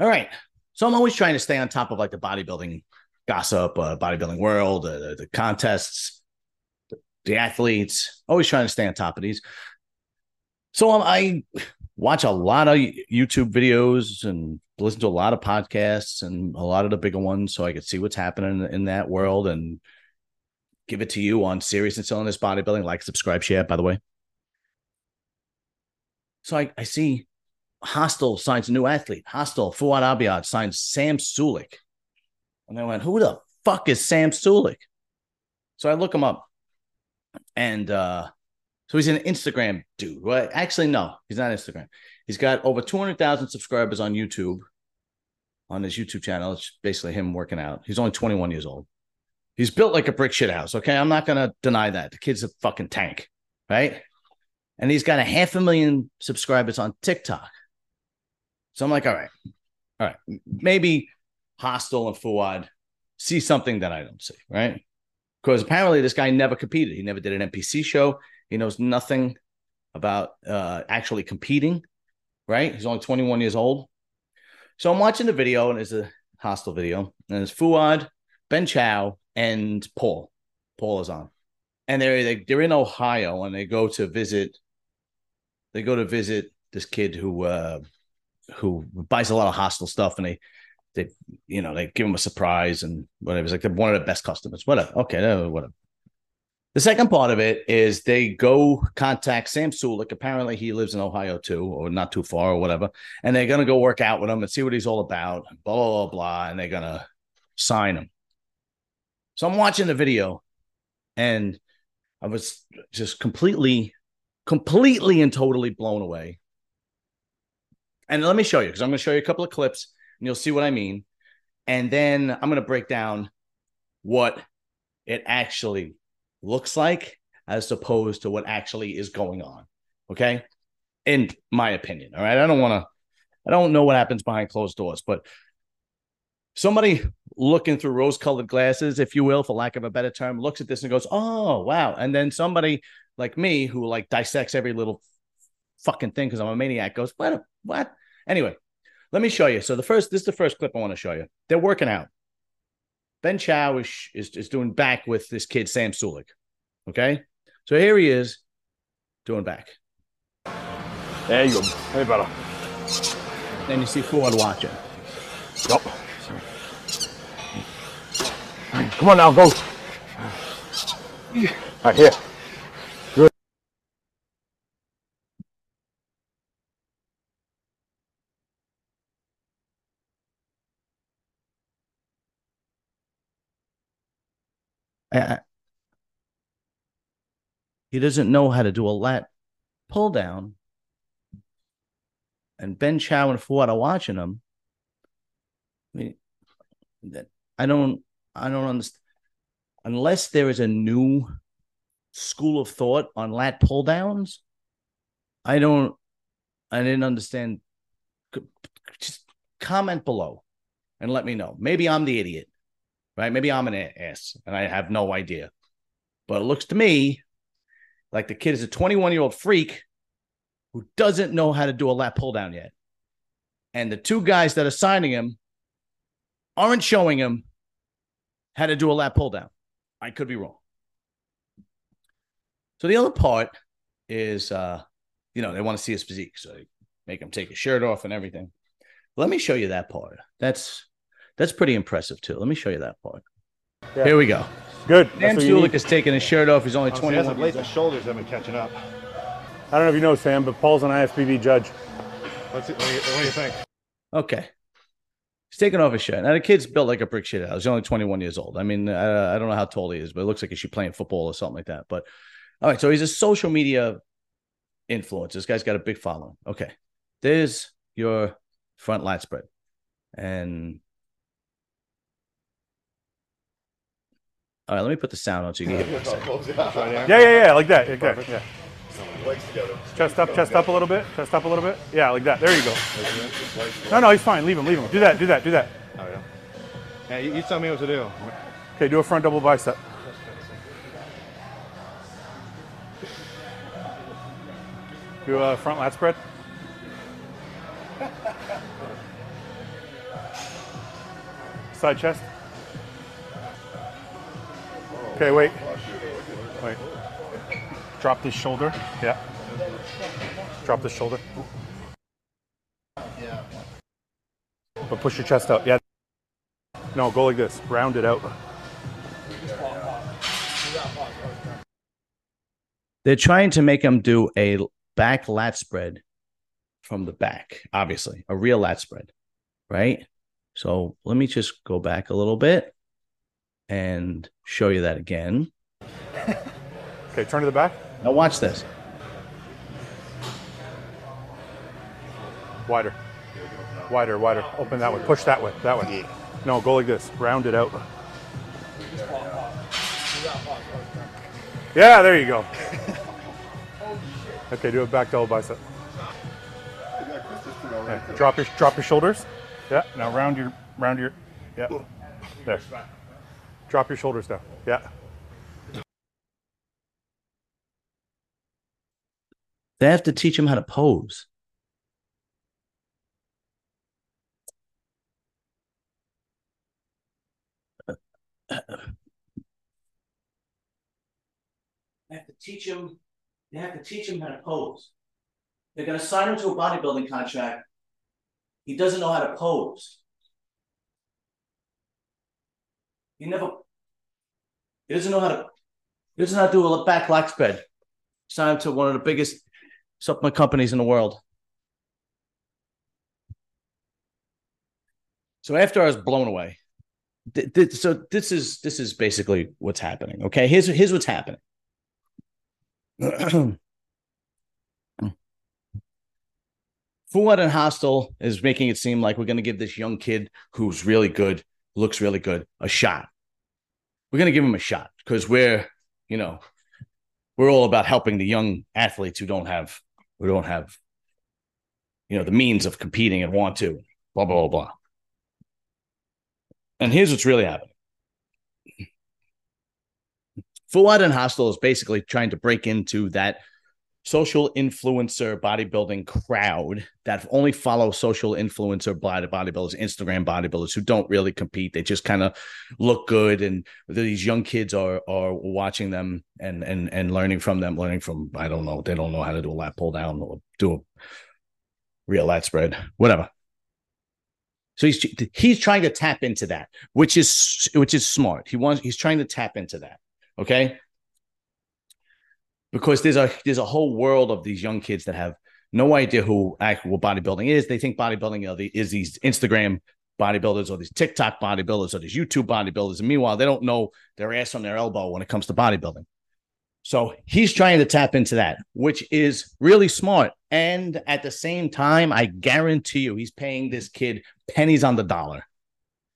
All right. So I'm always trying to stay on top of like the bodybuilding gossip, uh, bodybuilding world, uh, the, contests, the, the athletes. Always trying to stay on top of these. So um, I watch a lot of YouTube videos and listen to a lot of podcasts and a lot of the bigger ones, so I could see what's happening in, in that world and give it to you on Serious and Silliness Bodybuilding. Like, subscribe, share. By the way. So I, I see Hosstile signs a new athlete. Hosstile, Fouad Abiad signs Sam Sulek. And I went, who the fuck is Sam Sulek? So I look him up. And uh, so he's an Instagram dude. Well, actually, no, he's not Instagram. He's got over 200,000 subscribers on YouTube, on his YouTube channel. It's basically him working out. He's only 21 years old. He's built like a brick shit house. Okay. I'm not going to deny that. The kid's a fucking tank. Right. And he's got a half a million subscribers on TikTok. So I'm like, all right, all right, maybe Hosstile and Fouad see something that I don't see, right? Because apparently this guy never competed. He never did an NPC show. He knows nothing about uh, actually competing, right? He's only 21 years old. So I'm watching the video, and it's a Hosstile video, and it's Fouad, Ben Chow, and Paul. Paul is on, and they're they, they're in Ohio, and they go to visit. They go to visit this kid who uh, who buys a lot of Hosstile stuff and they they you know they give him a surprise and whatever. It's like they're one of the best customers. Whatever. Okay, whatever. The second part of it is they go contact Sam Sulek. Apparently, he lives in Ohio too, or not too far, or whatever. And they're gonna go work out with him and see what he's all about. Blah blah blah, blah and they're gonna sign him. So I'm watching the video, and I was just completely, completely and totally blown away and let me show you because I'm going to show you a couple of clips and you'll see what I mean. And then I'm going to break down what it actually looks like as opposed to what actually is going on. Okay. In my opinion. All right. I don't want to, I don't know what happens behind closed doors, but somebody looking through rose colored glasses, if you will, for lack of a better term, looks at this and goes, Oh, wow. And then somebody like me who like dissects every little fucking thing because I'm a maniac goes, What? What? Anyway, let me show you. So the first, this is the first clip I want to show you. They're working out. Ben Chow is, is, is doing back with this kid, Sam Sulek. Okay. So here he is doing back. There you go. Hey, brother. Then you see Fouad watching. Yep. Come on now, go. All right, here. I, he doesn't know how to do a lat pull down. And Ben Chow and Fouad are watching him. I mean, I don't, I don't understand. Unless there is a new school of thought on lat pull downs, I don't, I didn't understand. Just comment below and let me know. Maybe I'm the idiot right? Maybe I'm an ass and I have no idea. But it looks to me like the kid is a 21 year old freak who doesn't know how to do a lat pull down yet. And the two guys that are signing him aren't showing him how to do a lat pull down. I could be wrong. So the other part is, uh, you know, they want to see his physique, so they make him take his shirt off and everything. Let me show you that part. That's that's pretty impressive too. Let me show you that part. Yeah. Here we go. Good. Dan Sulek is taking his shirt off. He's only 21. As of late, the shoulders have been catching up. I don't know if you know, Sam, but Paul's an IFBB judge. What's it, what, do you, what do you think? Okay. He's taking off his shirt. Now the kid's built like a brick shit house. He's only 21 years old. I mean, I, I don't know how tall he is, but it looks like he should playing football or something like that. But all right, so he's a social media influencer. This guy's got a big following. Okay. There's your front lat spread. And All right, let me put the sound on so you can hear what Yeah, yeah, yeah, like that. Okay, yeah. Chest up, chest up a little bit. Chest up a little bit. Yeah, like that. There you go. No, no, he's fine. Leave him, leave him. Do that, do that, do that. Oh, yeah. Yeah, you, you tell me what to do. Okay, do a front double bicep. Do a front lat spread. Side chest. Okay, wait. Wait. Drop this shoulder. Yeah. Drop this shoulder. Yeah. But push your chest out. Yeah. No, go like this. Round it out. They're trying to make him do a back lat spread from the back, obviously, a real lat spread, right? So let me just go back a little bit and show you that again. Okay, turn to the back. Now watch this. Wider. Wider, wider. Open that way. Push that way. That way. No, go like this. Round it out. Yeah, there you go. Okay, do a back double bicep. Yeah, Drop your drop your shoulders. Yeah. Now round your round your yeah. There. Drop your shoulders down. Yeah. They have to teach him how to pose. They have to teach him. They have to teach him how to pose. They're going to sign him to a bodybuilding contract. He doesn't know how to pose. He never. He doesn't know how to. He doesn't know how to do a back lat spread. Sign him to one of the biggest supplement companies in the world. So after I was blown away, th- th- so this is this is basically what's happening. Okay, here's here's what's happening. Fouad and Hosstile is making it seem like we're going to give this young kid who's really good, looks really good, a shot. We're going to give him a shot because we're, you know, we're all about helping the young athletes who don't have, who don't have, you know, the means of competing and want to, blah, blah, blah, blah. And here's what's really happening. Fouad and Hosstile is basically trying to break into that social influencer bodybuilding crowd that only follow social influencer body bodybuilders, Instagram bodybuilders who don't really compete. They just kind of look good, and these young kids are are watching them and and and learning from them, learning from I don't know, they don't know how to do a lat pull down or do a real lat spread, whatever. So he's he's trying to tap into that, which is which is smart. He wants he's trying to tap into that. Okay. Because there's a there's a whole world of these young kids that have no idea who actual bodybuilding is. They think bodybuilding is these Instagram bodybuilders or these TikTok bodybuilders or these YouTube bodybuilders. And meanwhile, they don't know their ass on their elbow when it comes to bodybuilding. So he's trying to tap into that, which is really smart. And at the same time, I guarantee you, he's paying this kid pennies on the dollar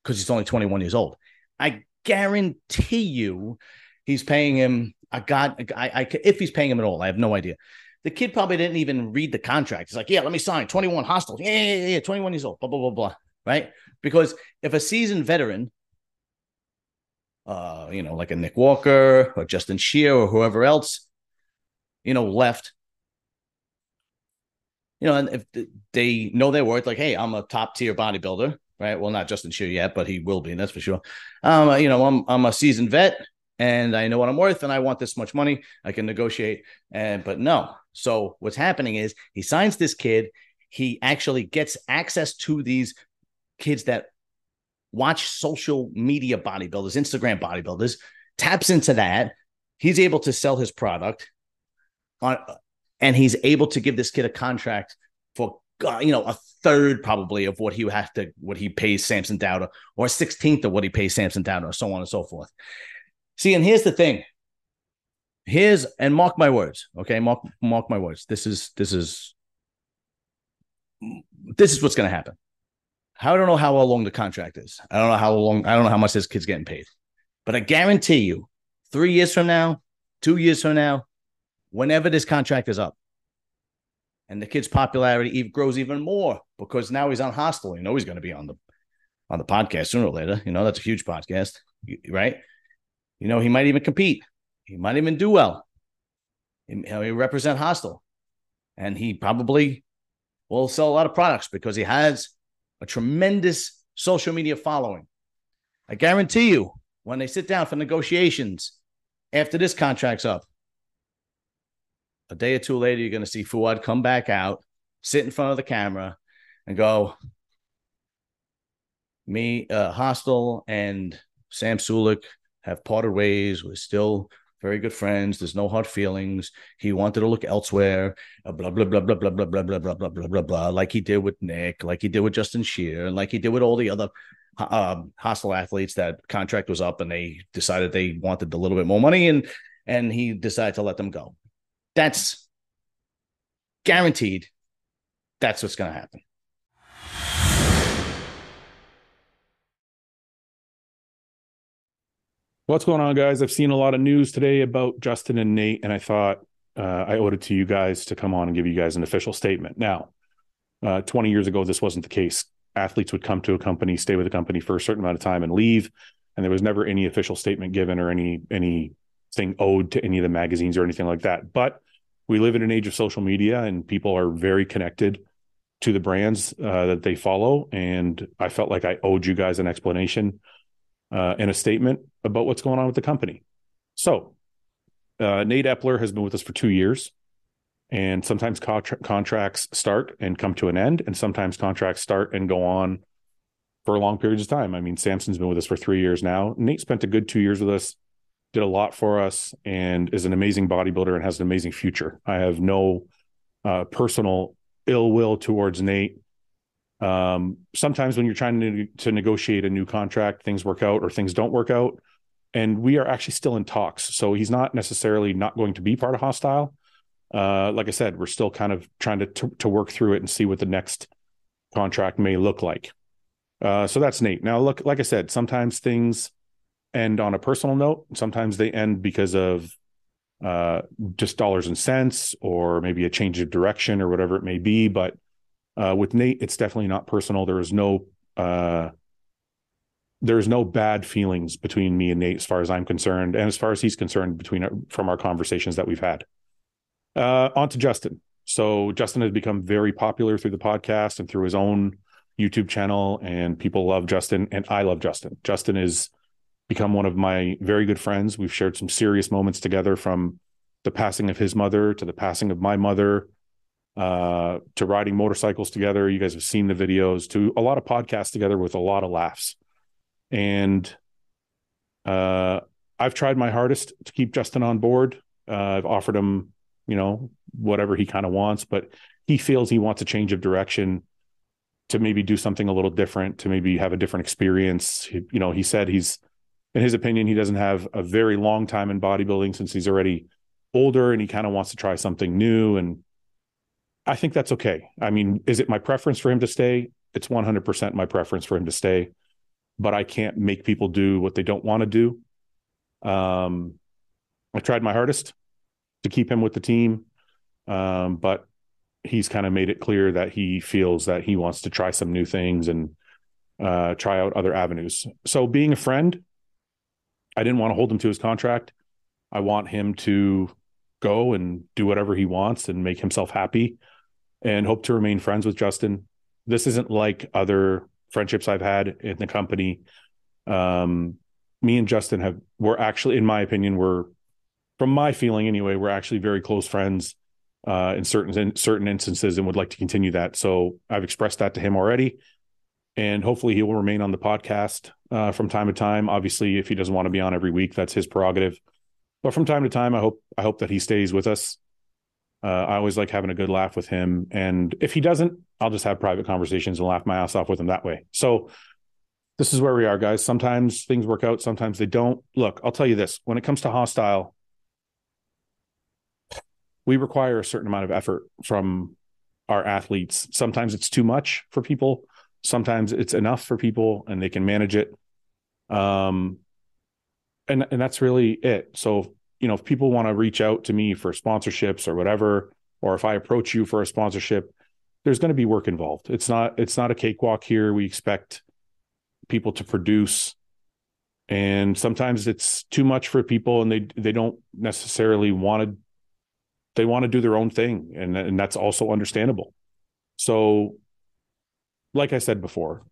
because he's only 21 years old. I guarantee you, he's paying him. I got, I, I, if he's paying him at all, I have no idea. The kid probably didn't even read the contract. He's like, yeah, let me sign 21 Hosstile. Yeah, yeah, yeah, yeah, 21 years old, blah, blah, blah, blah. Right. Because if a seasoned veteran uh, you know, like a Nick Walker or Justin Shier or whoever else, you know, left. You know, and if they know their worth, like, hey, I'm a top tier bodybuilder, right? Well, not Justin Shier yet, but he will be, that's for sure. Um, you know, I'm I'm a seasoned vet and I know what I'm worth and I want this much money. I can negotiate. And but no. So what's happening is he signs this kid. He actually gets access to these kids that watch social media bodybuilders, Instagram bodybuilders, taps into that. He's able to sell his product on, and he's able to give this kid a contract for uh, you know a third probably of what he would have to what he pays Samson Dauda or a sixteenth of what he pays Samson Dauda, or so on and so forth. See, and here's the thing. Here's and mark my words, okay? Mark mark my words. This is this is this is what's going to happen. I don't know how long the contract is. I don't know how long. I don't know how much this kid's getting paid, but I guarantee you, three years from now, two years from now, whenever this contract is up, and the kid's popularity grows even more because now he's on Hosstile. You know he's going to be on the on the podcast sooner or later. You know that's a huge podcast, right? You know he might even compete. He might even do well. He, he represent Hosstile, and he probably will sell a lot of products because he has a tremendous social media following. I guarantee you, when they sit down for negotiations after this contract's up, a day or two later, you're going to see Fouad come back out, sit in front of the camera, and go, me, uh, Hosstile and Sam Sulek have parted ways. We're still very good friends. There's no hard feelings. He wanted to look elsewhere. Uh, blah blah blah blah blah blah blah blah blah blah blah blah blah. Like he did with Nick, like he did with Justin Shier, and like he did with all the other um, Hosstile athletes. That contract was up, and they decided they wanted a little bit more money, and and he decided to let them go. That's guaranteed. That's what's going to happen. What's going on, guys? I've seen a lot of news today about Justin and Nate, and I thought uh, I owed it to you guys to come on and give you guys an official statement. Now, uh, 20 years ago, this wasn't the case. Athletes would come to a company, stay with a company for a certain amount of time, and leave, and there was never any official statement given or any anything owed to any of the magazines or anything like that. But we live in an age of social media, and people are very connected to the brands uh, that they follow, and I felt like I owed you guys an explanation uh, and a statement about what's going on with the company. So, uh, Nate Epler has been with us for two years, and sometimes contra- contracts start and come to an end, and sometimes contracts start and go on for long periods of time. I mean, Samson's been with us for three years now. Nate spent a good two years with us, did a lot for us, and is an amazing bodybuilder and has an amazing future. I have no uh, personal ill will towards Nate. Um, sometimes when you're trying to, to negotiate a new contract, things work out or things don't work out. And we are actually still in talks. So he's not necessarily not going to be part of Hosstile. Uh, like I said, we're still kind of trying to, to, to work through it and see what the next contract may look like. Uh, so that's Nate. Now, look, like I said, sometimes things end on a personal note. Sometimes they end because of uh, just dollars and cents, or maybe a change of direction, or whatever it may be. But uh, with Nate, it's definitely not personal. There is no uh, there is no bad feelings between me and Nate as far as I'm concerned, and as far as he's concerned, between from our conversations that we've had. Uh, on to Justin. So Justin has become very popular through the podcast and through his own YouTube channel, and people love Justin, and I love Justin. Justin is become one of my very good friends. We've shared some serious moments together from the passing of his mother to the passing of my mother uh, to riding motorcycles together. You guys have seen the videos to a lot of podcasts together with a lot of laughs. And uh, I've tried my hardest to keep Justin on board. Uh, I've offered him, you know, whatever he kind of wants, but he feels he wants a change of direction to maybe do something a little different, to maybe have a different experience. He, you know, he said he's, in his opinion, he doesn't have a very long time in bodybuilding since he's already older and he kind of wants to try something new. And I think that's okay. I mean, is it my preference for him to stay? It's 100% my preference for him to stay, but I can't make people do what they don't want to do. Um, I tried my hardest to keep him with the team, um, but he's kind of made it clear that he feels that he wants to try some new things and uh, try out other avenues. So, being a friend, I didn't want to hold him to his contract. I want him to go and do whatever he wants and make himself happy and hope to remain friends with Justin. This isn't like other friendships I've had in the company. Um, me and Justin have we're actually, in my opinion, we're from my feeling anyway, we're actually very close friends uh, in certain in certain instances, and would like to continue that. So I've expressed that to him already, and hopefully he will remain on the podcast uh, from time to time. Obviously, if he doesn't want to be on every week, that's his prerogative. But from time to time, I hope I hope that he stays with us uh, I always like having a good laugh with him. And if he doesn't, I'll just have private conversations and laugh my ass off with him that way. So this is where we are, guys. Sometimes things work out, sometimes they don't. Look, I'll tell you this when it comes to Hosstile, we require a certain amount of effort from our athletes. Sometimes it's too much for people, sometimes it's enough for people and they can manage it. Um, and and that's really it. So you know, if people want to reach out to me for sponsorships or whatever, or if I approach you for a sponsorship, there's going to be work involved. It's not it's not a cakewalk here. We expect people to produce and sometimes it's too much for people and they they don't necessarily want to they want to do their own thing and and that's also understandable. So like I said before,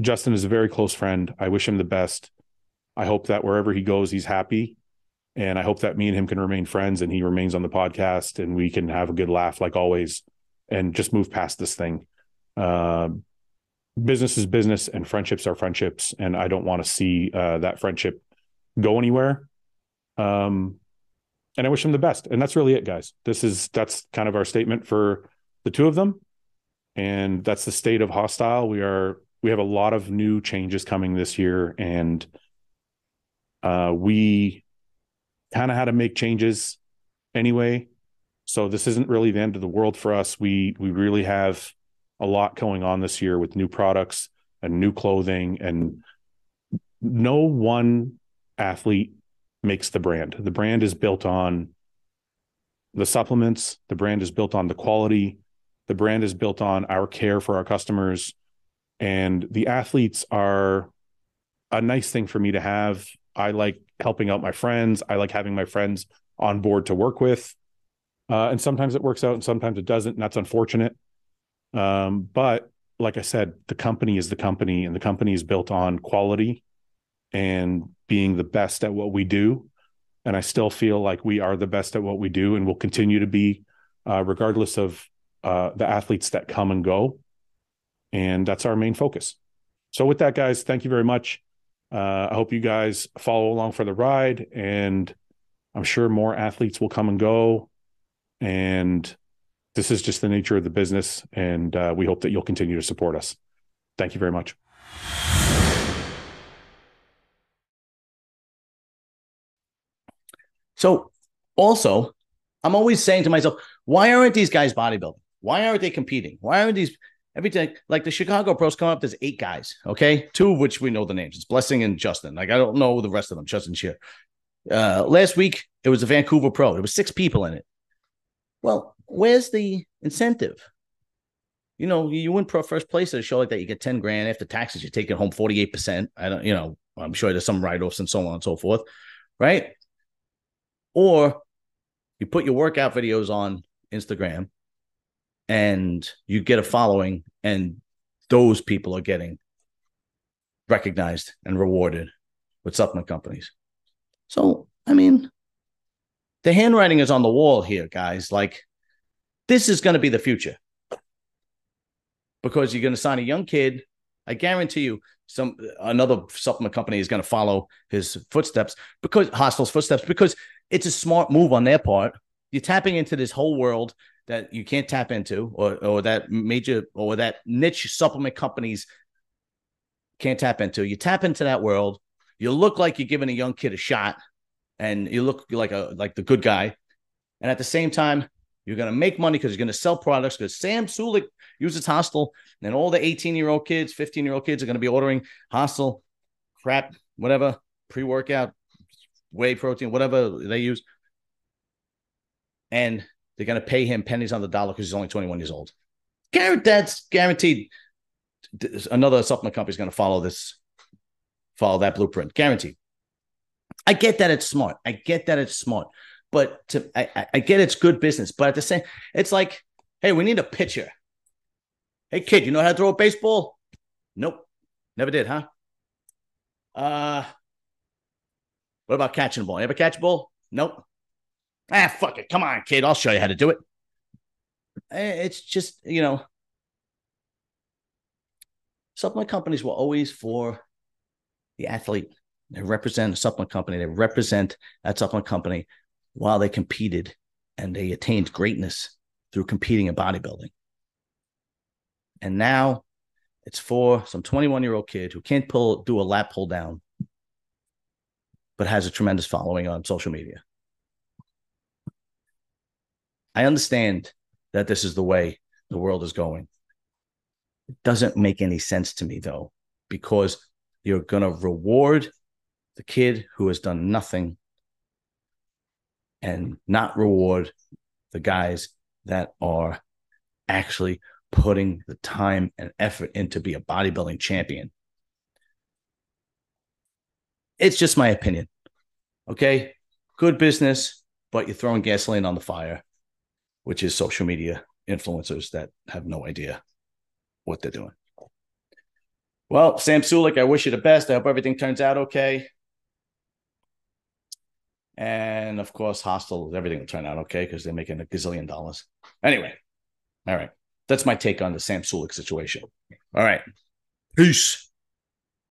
Justin is a very close friend. I wish him the best. I hope that wherever he goes, he's happy. And I hope that me and him can remain friends and he remains on the podcast and we can have a good laugh like always and just move past this thing. Uh, business is business and friendships are friendships. And I don't want to see uh, that friendship go anywhere. Um, and I wish him the best. And that's really it, guys. This is that's kind of our statement for the two of them. And that's the state of Hosstile. We are we have a lot of new changes coming this year, and uh, we kind of had to make changes anyway. So this isn't really the end of the world for us. We we really have a lot going on this year with new products and new clothing and no one athlete makes the brand. The brand is built on the supplements, the brand is built on the quality, the brand is built on our care for our customers. And the athletes are a nice thing for me to have. I like helping out my friends. I like having my friends on board to work with. Uh, and sometimes it works out and sometimes it doesn't. And that's unfortunate. Um, but like I said, the company is the company and the company is built on quality and being the best at what we do. And I still feel like we are the best at what we do and will continue to be, uh, regardless of uh, the athletes that come and go. And that's our main focus. So, with that, guys, thank you very much. Uh, I hope you guys follow along for the ride. And I'm sure more athletes will come and go. And this is just the nature of the business. And uh, we hope that you'll continue to support us. Thank you very much. So also, I'm always saying to myself, why aren't these guys bodybuilding? Why aren't they competing? Why aren't these every day like the Chicago pros come up? There's eight guys, okay, two of which we know the names. It's Blessing and Justin. Like I don't know the rest of them. Justin here. Uh, last week it was a Vancouver Pro. There was six people in it. Well, where's the incentive? You know, you win pro first place at a show like that, you get 10 grand after taxes, you're taking home 48%. I don't, you know, I'm sure there's some write-offs and so on and so forth, right? Or you put your workout videos on Instagram and you get a following, and those people are getting recognized and rewarded with supplement companies. So, I mean, the handwriting is on the wall here, guys. Like, this is going to be the future because you're going to sign a young kid. I guarantee you, some another supplement company is going to follow his footsteps because Hosstile's footsteps because it's a smart move on their part. You're tapping into this whole world that you can't tap into, or or that major or that niche supplement companies can't tap into. You tap into that world. You look like you're giving a young kid a shot, and you look like a like the good guy. And at the same time, you're going to make money because you're going to sell products. Because Sam Sulek uses Hosstile, and all the 18 year old kids, 15 year old kids are going to be ordering Hosstile, crap, whatever, pre workout, whey protein, whatever they use. And they're going to pay him pennies on the dollar because he's only 21 years old. Guaranteed, that's guaranteed. Another supplement company is going to follow this, follow that blueprint. Guaranteed. I get that it's smart. I get that it's smart, but to I, I get it's good business. But at the same, it's like, hey, we need a pitcher. Hey, kid, you know how to throw a baseball? Nope, never did, huh? Uh, what about catching a ball? You ever catch a ball? Nope. Ah, fuck it. Come on, kid. I'll show you how to do it. Eh, it's just, you know, supplement companies were always for the athlete. They represent a supplement company. They represent that supplement company while they competed and they attained greatness through competing in bodybuilding. And now it's for some 21 year old kid who can't pull do a lat pull down but has a tremendous following on social media. I understand that this is the way the world is going. It doesn't make any sense to me, though, because you're going to reward the kid who has done nothing and not reward the guys that are actually putting the time and effort in to be a bodybuilding champion. It's just my opinion. Okay. Good business, but you're throwing gasoline on the fire, which is social media influencers that have no idea what they're doing. Well, Sam Sulek, I wish you the best. I hope everything turns out okay. And of course, Hosstile, everything will turn out okay because they're making a gazillion dollars. Anyway, all right. That's my take on the Sam Sulek situation. All right. Peace.